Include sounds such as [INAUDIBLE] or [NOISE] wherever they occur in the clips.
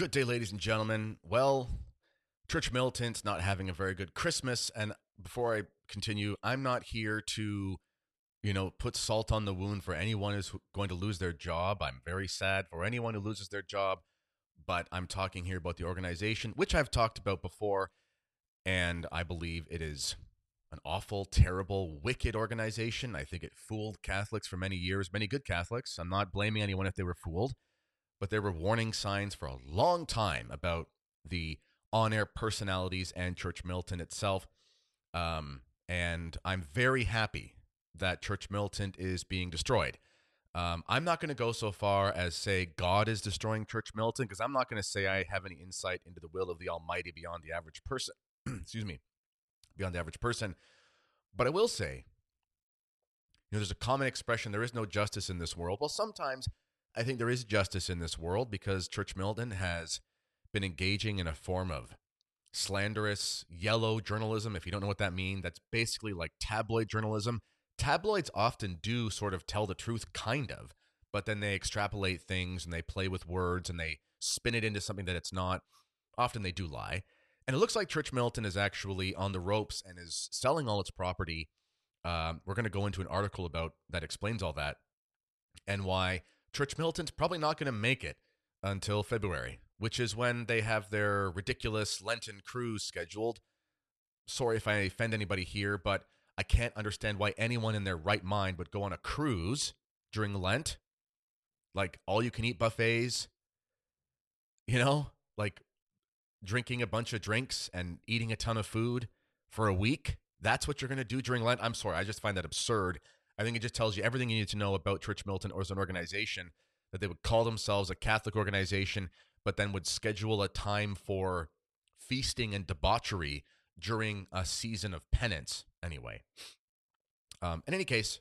Good day, ladies and gentlemen. Well, Church Militant's not having a very good Christmas. And before I continue, I'm not here to, you know, put salt on the wound for anyone who's going to lose their job. I'm very sad for anyone who loses their job. But I'm talking here about the organization, which I've talked about before. And I believe it is an awful, terrible, wicked organization. I think it fooled Catholics for many years, many good Catholics. I'm not blaming anyone if they were fooled but there were warning signs for a long time about the on air personalities and Church Militant itself. Um, and I'm very happy that Church Militant is being destroyed. Um, I'm not going to go so far as say God is destroying Church Militant because I'm not going to say I have any insight into the will of the Almighty beyond the average person. [CLEARS THROAT] Excuse me, beyond the average person. But I will say, you know, there's a common expression: there is no justice in this world. Well, sometimes I think there is justice in this world because Church Militant has been engaging in a form of slanderous yellow journalism. If you don't know what that means, that's basically like tabloid journalism. Tabloids often do sort of tell the truth, kind of, but then they extrapolate things and they play with words and they spin it into something that it's not. Often they do lie. And it looks like Church Militant is actually on the ropes and is selling all its property. Um, we're going to go into an article about that explains all that and why Church probably not going to make it until February, which is when they have their ridiculous Lenten cruise scheduled. Sorry if I offend anybody here, but I can't understand why anyone in their right mind would go on a cruise during Lent. Like all you can eat buffets, you know, like drinking a bunch of drinks and eating a ton of food for a week. That's what you're going to do during Lent. I'm sorry. I just find that absurd. I think it just tells you everything you need to know about Church Militant or as an organization that they would call themselves a Catholic organization, but then would schedule a time for feasting and debauchery during a season of penance. Anyway, um, in any case,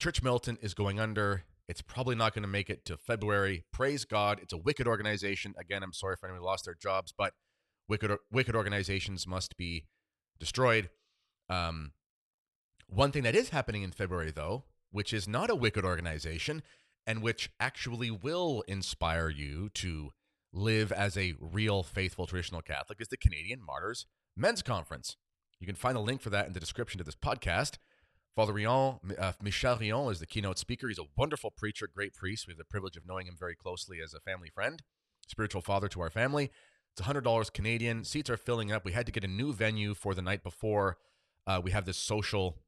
Church Militant is going under. It's probably not going to make it to February. Praise God. It's a wicked organization. Again, I'm sorry for anyone who lost their jobs, but wicked wicked organizations must be destroyed. Um, one thing that is happening in February, though, which is not a wicked organization and which actually will inspire you to live as a real faithful traditional Catholic, is the Canadian Martyrs Men's Conference. You can find a link for that in the description to this podcast. Father Rion, uh, Michel Rion is the keynote speaker. He's a wonderful preacher, great priest. We have the privilege of knowing him very closely as a family friend, spiritual father to our family. It's $100 Canadian. Seats are filling up. We had to get a new venue for the night before. Uh, we have this social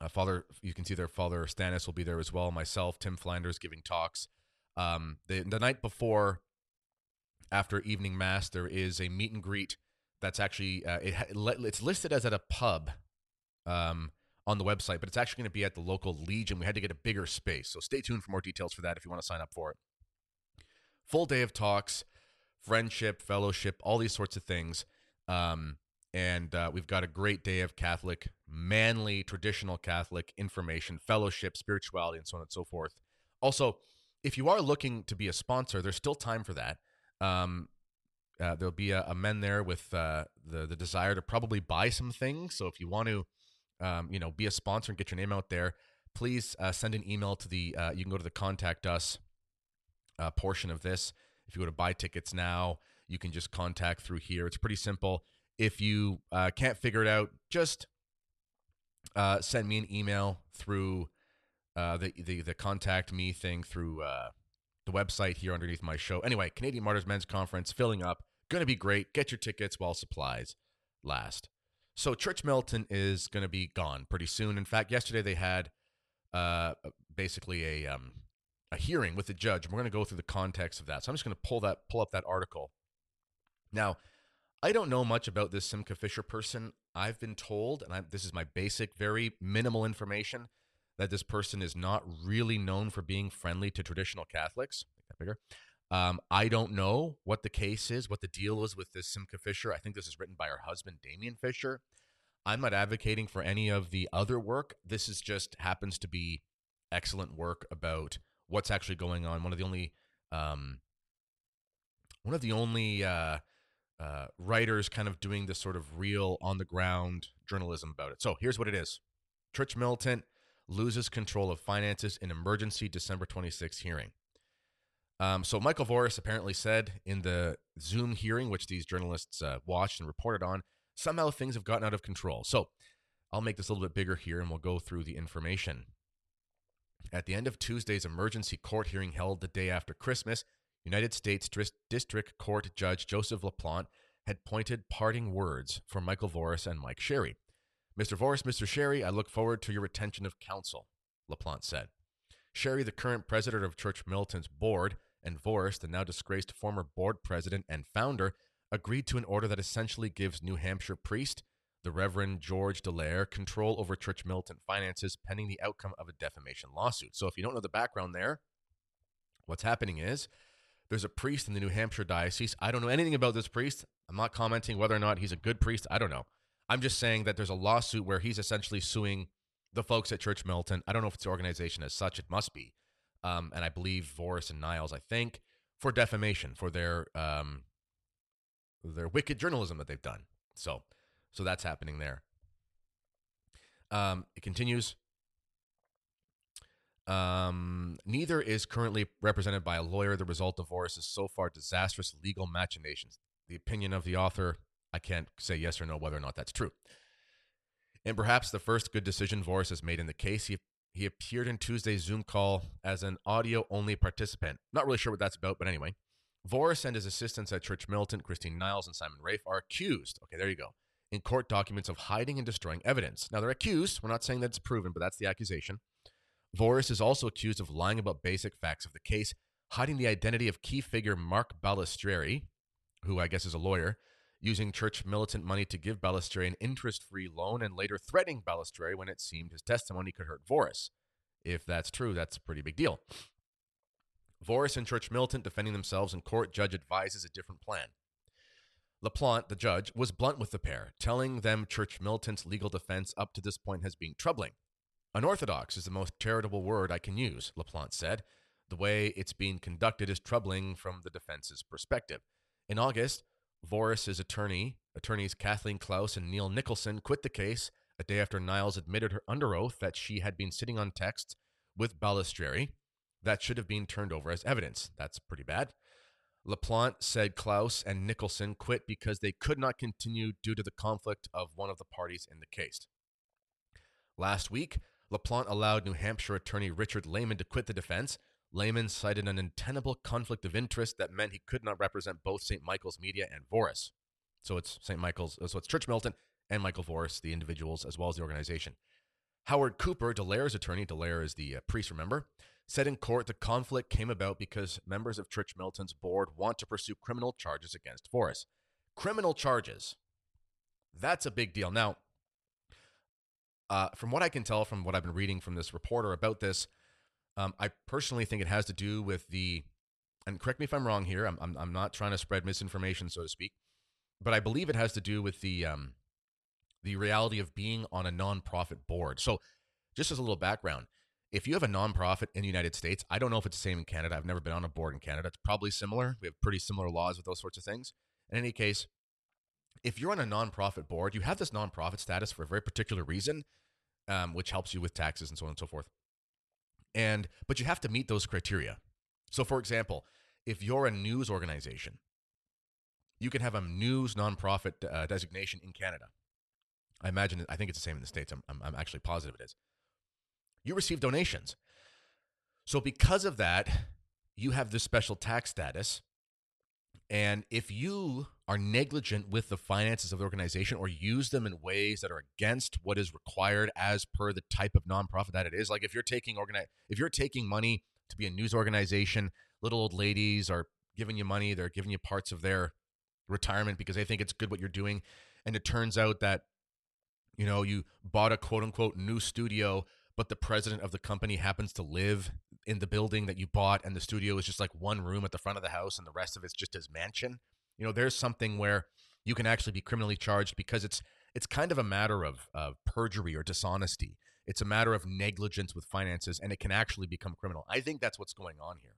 uh, Father, you can see there, Father Stanis will be there as well. Myself, Tim Flanders giving talks. Um, the, the night before, after evening mass, there is a meet and greet that's actually uh, it, it's listed as at a pub um, on the website, but it's actually going to be at the local Legion. We had to get a bigger space, so stay tuned for more details for that if you want to sign up for it. Full day of talks, friendship, fellowship, all these sorts of things. Um, and uh, we've got a great day of Catholic, manly, traditional Catholic information, fellowship, spirituality, and so on and so forth. Also, if you are looking to be a sponsor, there's still time for that. Um, uh, there'll be a, a, men there with uh, the the desire to probably buy some things. So if you want to, um, you know, be a sponsor and get your name out there, please uh, send an email to the. Uh, you can go to the contact us uh, portion of this. If you go to buy tickets now, you can just contact through here. It's pretty simple. If you uh, can't figure it out, just uh, send me an email through uh, the, the the contact me thing through uh, the website here underneath my show. Anyway, Canadian Martyrs Men's Conference filling up, going to be great. Get your tickets while supplies last. So Church Militant is going to be gone pretty soon. In fact, yesterday they had uh, basically a um, a hearing with the judge. We're going to go through the context of that. So I'm just going to pull that pull up that article. Now, I don't know much about this Simcha Fisher person. I've been told, and I, this is my basic, very minimal information, that this person is not really known for being friendly to traditional Catholics. Make that bigger. Um, I don't know what the case is, what the deal is with this Simcha Fisher. I think this is written by her husband, Damien Fisher. I'm not advocating for any of the other work. This is just happens to be excellent work about what's actually going on. One of the only, um, one of the only uh, uh, writers kind of doing this sort of real on the ground journalism about it. So here's what it is Church Militant loses control of finances in emergency December 26 hearing. Um, so Michael Voris apparently said in the Zoom hearing, which these journalists uh, watched and reported on, somehow things have gotten out of control. So I'll make this a little bit bigger here and we'll go through the information. At the end of Tuesday's emergency court hearing held the day after Christmas, United States District Court Judge Joseph LaPlante had pointed parting words for Michael Voris and Mike Sherry. Mr. Voris, Mr. Sherry, I look forward to your retention of counsel, LaPlante said. Sherry, the current president of Church Militant board, and Voris, the now disgraced former board president and founder, agreed to an order that essentially gives New Hampshire priest, the Reverend George Dallaire, control over Church Militant finances pending the outcome of a defamation lawsuit. So if you don't know the background there, what's happening is there's a priest in the New Hampshire diocese. I don't know anything about this priest. I'm not commenting whether or not he's a good priest. I don't know. I'm just saying that there's a lawsuit where he's essentially suing the folks at Church Militant. I don't know if it's the organization as such. It must be. Um, and I believe Voris and Niles, I think, for defamation for their um, their wicked journalism that they've done. So, so that's happening there. Um, it continues. Um, neither is currently represented by a lawyer. The result of Voris is so far disastrous legal machinations. The opinion of the author, I can't say yes or no whether or not that's true. And perhaps the first good decision Voris has made in the case, he, he appeared in Tuesday's Zoom call as an audio only participant. Not really sure what that's about, but anyway. Voris and his assistants at Church Militant, Christine Niles and Simon Rafe, are accused. Okay, there you go. In court documents of hiding and destroying evidence. Now, they're accused. We're not saying that it's proven, but that's the accusation. Voris is also accused of lying about basic facts of the case, hiding the identity of key figure Mark Balistreri, who I guess is a lawyer, using church militant money to give Balistreri an interest free loan and later threatening Balistreri when it seemed his testimony could hurt Voris. If that's true, that's a pretty big deal. Voris and Church Militant defending themselves in court, judge advises a different plan. LaPlante, the judge, was blunt with the pair, telling them Church Militant's legal defense up to this point has been troubling. Unorthodox is the most charitable word I can use, LaPlante said. The way it's being conducted is troubling from the defense's perspective. In August, Voris's attorney, attorneys Kathleen Klaus and Neil Nicholson, quit the case a day after Niles admitted her under oath that she had been sitting on texts with Balistreri that should have been turned over as evidence. That's pretty bad. LaPlante said Klaus and Nicholson quit because they could not continue due to the conflict of one of the parties in the case. Last week, LaPlante allowed New Hampshire attorney Richard Lehman to quit the defense. Lehman cited an untenable conflict of interest that meant he could not represent both St. Michael's Media and Voris. So it's St. Michael's, so it's Church Militant and Michael Voris, the individuals, as well as the organization. Howard Cooper, Dallaire's attorney, Dallaire is the uh, priest, remember, said in court the conflict came about because members of Church Militant's board want to pursue criminal charges against Voris. Criminal charges. That's a big deal. Now, uh, from what I can tell from what I've been reading from this reporter about this, um, I personally think it has to do with the, and correct me if I'm wrong here. I'm, I'm, I'm not trying to spread misinformation, so to speak, but I believe it has to do with the um, the reality of being on a nonprofit board. So, just as a little background, if you have a nonprofit in the United States, I don't know if it's the same in Canada. I've never been on a board in Canada. It's probably similar. We have pretty similar laws with those sorts of things. In any case, if you're on a nonprofit board, you have this nonprofit status for a very particular reason, um, which helps you with taxes and so on and so forth. And but you have to meet those criteria. So, for example, if you're a news organization, you can have a news nonprofit uh, designation in Canada. I imagine, I think it's the same in the States. I'm, I'm, I'm actually positive it is. You receive donations. So, because of that, you have this special tax status and if you are negligent with the finances of the organization or use them in ways that are against what is required as per the type of nonprofit that it is, like if you're taking organi- if you're taking money to be a news organization, little old ladies are giving you money, they're giving you parts of their retirement because they think it's good what you're doing, and it turns out that you know you bought a quote unquote new studio but the president of the company happens to live in the building that you bought and the studio is just like one room at the front of the house and the rest of it's just his mansion you know there's something where you can actually be criminally charged because it's it's kind of a matter of, of perjury or dishonesty it's a matter of negligence with finances and it can actually become criminal i think that's what's going on here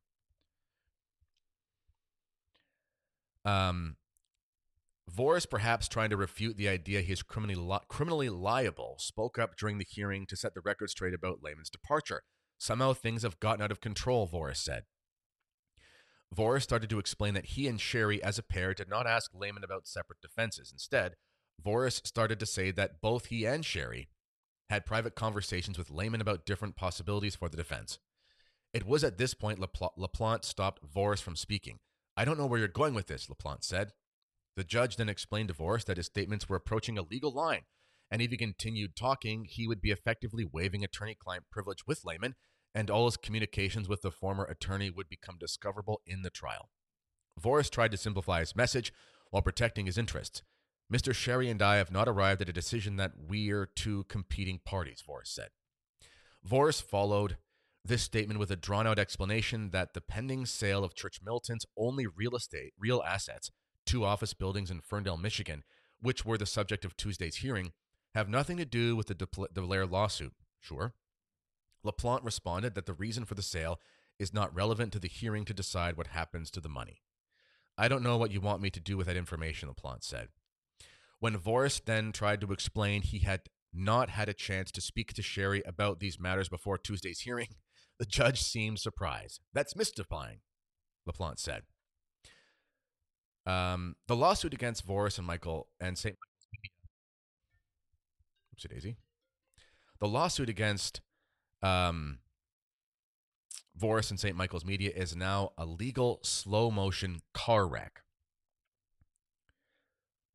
um Voris, perhaps trying to refute the idea he is criminally, li- criminally liable, spoke up during the hearing to set the record straight about Lehman's departure. Somehow things have gotten out of control, Voris said. Voris started to explain that he and Sherry, as a pair, did not ask Lehman about separate defenses. Instead, Voris started to say that both he and Sherry had private conversations with Lehman about different possibilities for the defense. It was at this point Lapl- LaPlante stopped Voris from speaking. I don't know where you're going with this, LaPlante said. The judge then explained to Voris that his statements were approaching a legal line, and if he continued talking, he would be effectively waiving attorney client privilege with Lehman, and all his communications with the former attorney would become discoverable in the trial. Voris tried to simplify his message while protecting his interests. Mr. Sherry and I have not arrived at a decision that we're two competing parties, Voris said. Voris followed this statement with a drawn out explanation that the pending sale of Church Militant's only real estate, real assets, two office buildings in Ferndale, Michigan, which were the subject of Tuesday's hearing, have nothing to do with the Dallaire lawsuit. Sure. LaPlante responded that the reason for the sale is not relevant to the hearing to decide what happens to the money. I don't know what you want me to do with that information, LaPlante said. When Voris then tried to explain he had not had a chance to speak to Sherry about these matters before Tuesday's hearing, [LAUGHS] the judge seemed surprised. That's mystifying, LaPlante said. Um, the lawsuit against Voris and Michael and St. Oopsie daisy. The lawsuit against um, Voris and St. Michael's Media is now a legal slow motion car wreck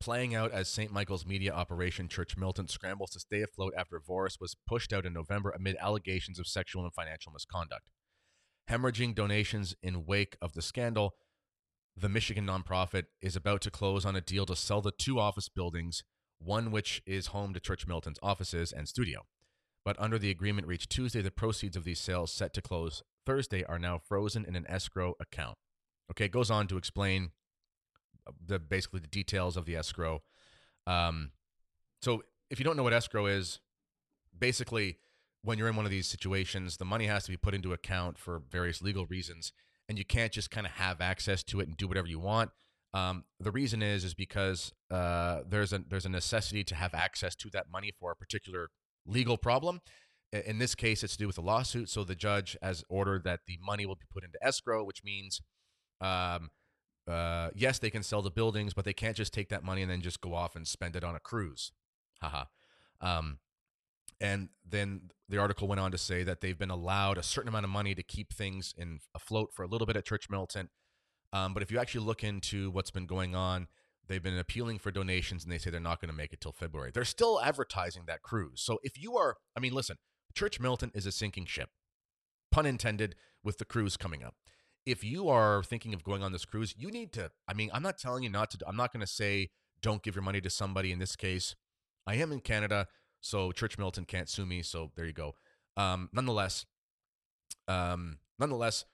playing out as St. Michael's media operation Church Militant scrambles to stay afloat after Voris was pushed out in November amid allegations of sexual and financial misconduct. Hemorrhaging donations in wake of the scandal, the Michigan nonprofit is about to close on a deal to sell the two office buildings, one which is home to Church Militant's offices and studio. But under the agreement reached Tuesday, the proceeds of these sales set to close Thursday are now frozen in an escrow account. Okay, it goes on to explain the basically the details of the escrow. Um, so if you don't know what escrow is, basically when you're in one of these situations, the money has to be put into account for various legal reasons, and you can't just kind of have access to it and do whatever you want. Um, the reason is is because uh, there's a there's a necessity to have access to that money for a particular legal problem. In this case, it's to do with a lawsuit. So the judge has ordered that the money will be put into escrow, which means um, uh, yes, they can sell the buildings, but they can't just take that money and then just go off and spend it on a cruise. Haha. um, and then the article went on to say that they've been allowed a certain amount of money to keep things in afloat for a little bit at Church Militant. Um, but if you actually look into what's been going on, they've been appealing for donations and they say they're not going to make it till February. They're still advertising that cruise. So if you are, I mean, listen, Church Militant is a sinking ship, pun intended, with the cruise coming up if you are thinking of going on this cruise, you need to. I mean, I'm not telling you not to. I'm not going to say don't give your money to somebody. In this case, I am in Canada, so Church Militant can't sue me. So there you go. Um, nonetheless, um, nonetheless,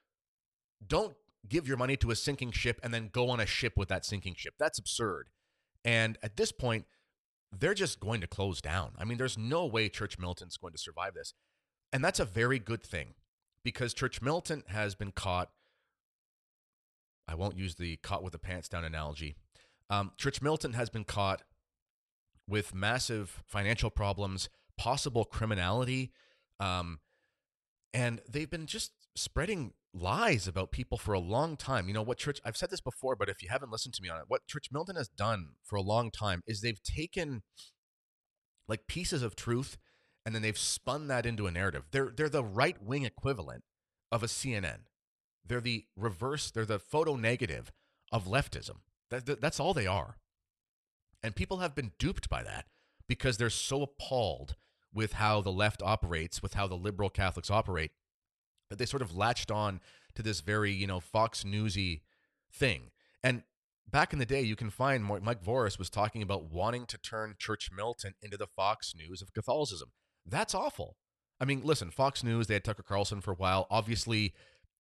don't give your money to a sinking ship and then go on a ship with that sinking ship. That's absurd. And at this point, they're just going to close down. I mean, there's no way Church Militant's going to survive this. And that's a very good thing because Church Militant has been caught I won't use the caught with the pants down analogy. Um, Church Militant has been caught with massive financial problems, possible criminality, um, and they've been just spreading lies about people for a long time. You know what church I've said this before, but if you haven't listened to me on it, what Church Militant has done for a long time is they've taken like pieces of truth and then they've spun that into a narrative. They're they're the right wing equivalent of a CNN. They're the reverse, they're the photo negative of leftism. That, that, that's all they are. And people have been duped by that because they're so appalled with how the left operates, with how the liberal Catholics operate, that they sort of latched on to this very, you know, Fox Newsy thing. And back in the day, you can find Mike Voris was talking about wanting to turn Church Militant into the Fox News of Catholicism. That's awful. I mean, listen, Fox News, they had Tucker Carlson for a while. Obviously,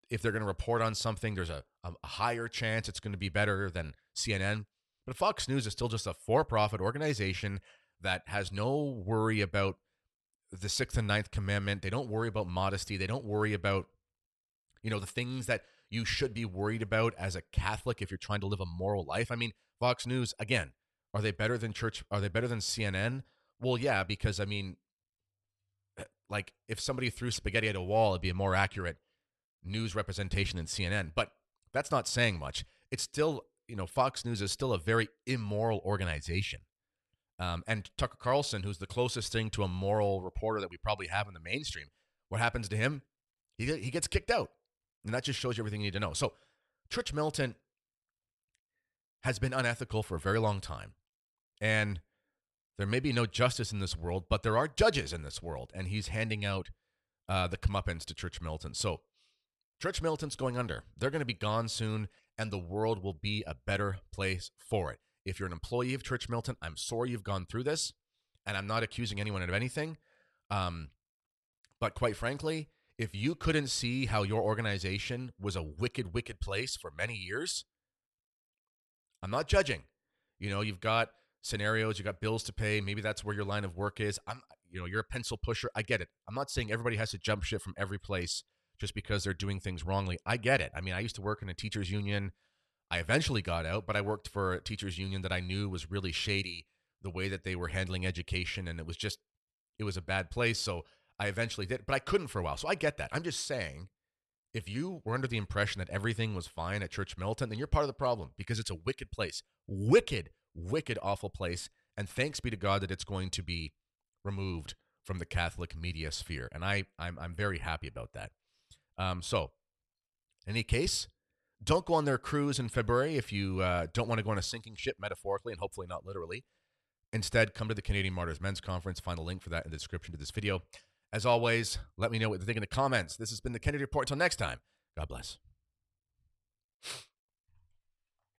if they're going to report on something, there's a, a higher chance it's going to be better than CNN. But Fox News is still just a for profit organization that has no worry about the sixth and ninth commandment. They don't worry about modesty. They don't worry about, you know, the things that you should be worried about as a Catholic if you're trying to live a moral life. I mean, Fox News, again, are they better than church? Are they better than CNN? Well, yeah, because I mean, eh, like if somebody threw spaghetti at a wall, it'd be a more accurate news representation in CNN. But That's not saying much. It's still, you know, Fox News is still a very immoral organization. Um, and Tucker Carlson, who's the closest thing to a moral reporter that we probably have in the mainstream, what happens to him? He, he gets kicked out. And that just shows you everything you need to know. So, Church Militant has been unethical for a very long time. And there may be no justice in this world, but there are judges in this world. And he's handing out uh, the comeuppance to Church Militant. So, Church Militant's going under. They're going to be gone soon, and the world will be a better place for it. If you're an employee of Church Militant, I'm sorry you've gone through this, and I'm not accusing anyone of anything. Um, but quite frankly, if you couldn't see how your organization was a wicked, wicked place for many years, I'm not judging. You know, you've got scenarios, you've got bills to pay. Maybe that's where your line of work is. I'm, you know, you're a pencil pusher. I get it. I'm not saying everybody has to jump ship from every place just because they're doing things wrongly. I get it. I mean, I used to work in a teachers union. I eventually got out, but I worked for a teachers union that I knew was really shady the way that they were handling education and it was just it was a bad place. So I eventually did, but I couldn't for a while. So I get that. I'm just saying if you were under the impression that everything was fine at Church Militant, then you're part of the problem because it's a wicked place. Wicked, wicked, awful place. And thanks be to God that it's going to be removed from the Catholic media sphere. And I, I'm, I'm very happy about that. Um, so, in any case, don't go on their cruise in February if you uh, don't want to go on a sinking ship, metaphorically and hopefully not literally. Instead, come to the Canadian Martyrs Men's Conference. Find a link for that in the description to this video. As always, let me know what you think in the comments. This has been the Kennedy Report. Until next time, God bless.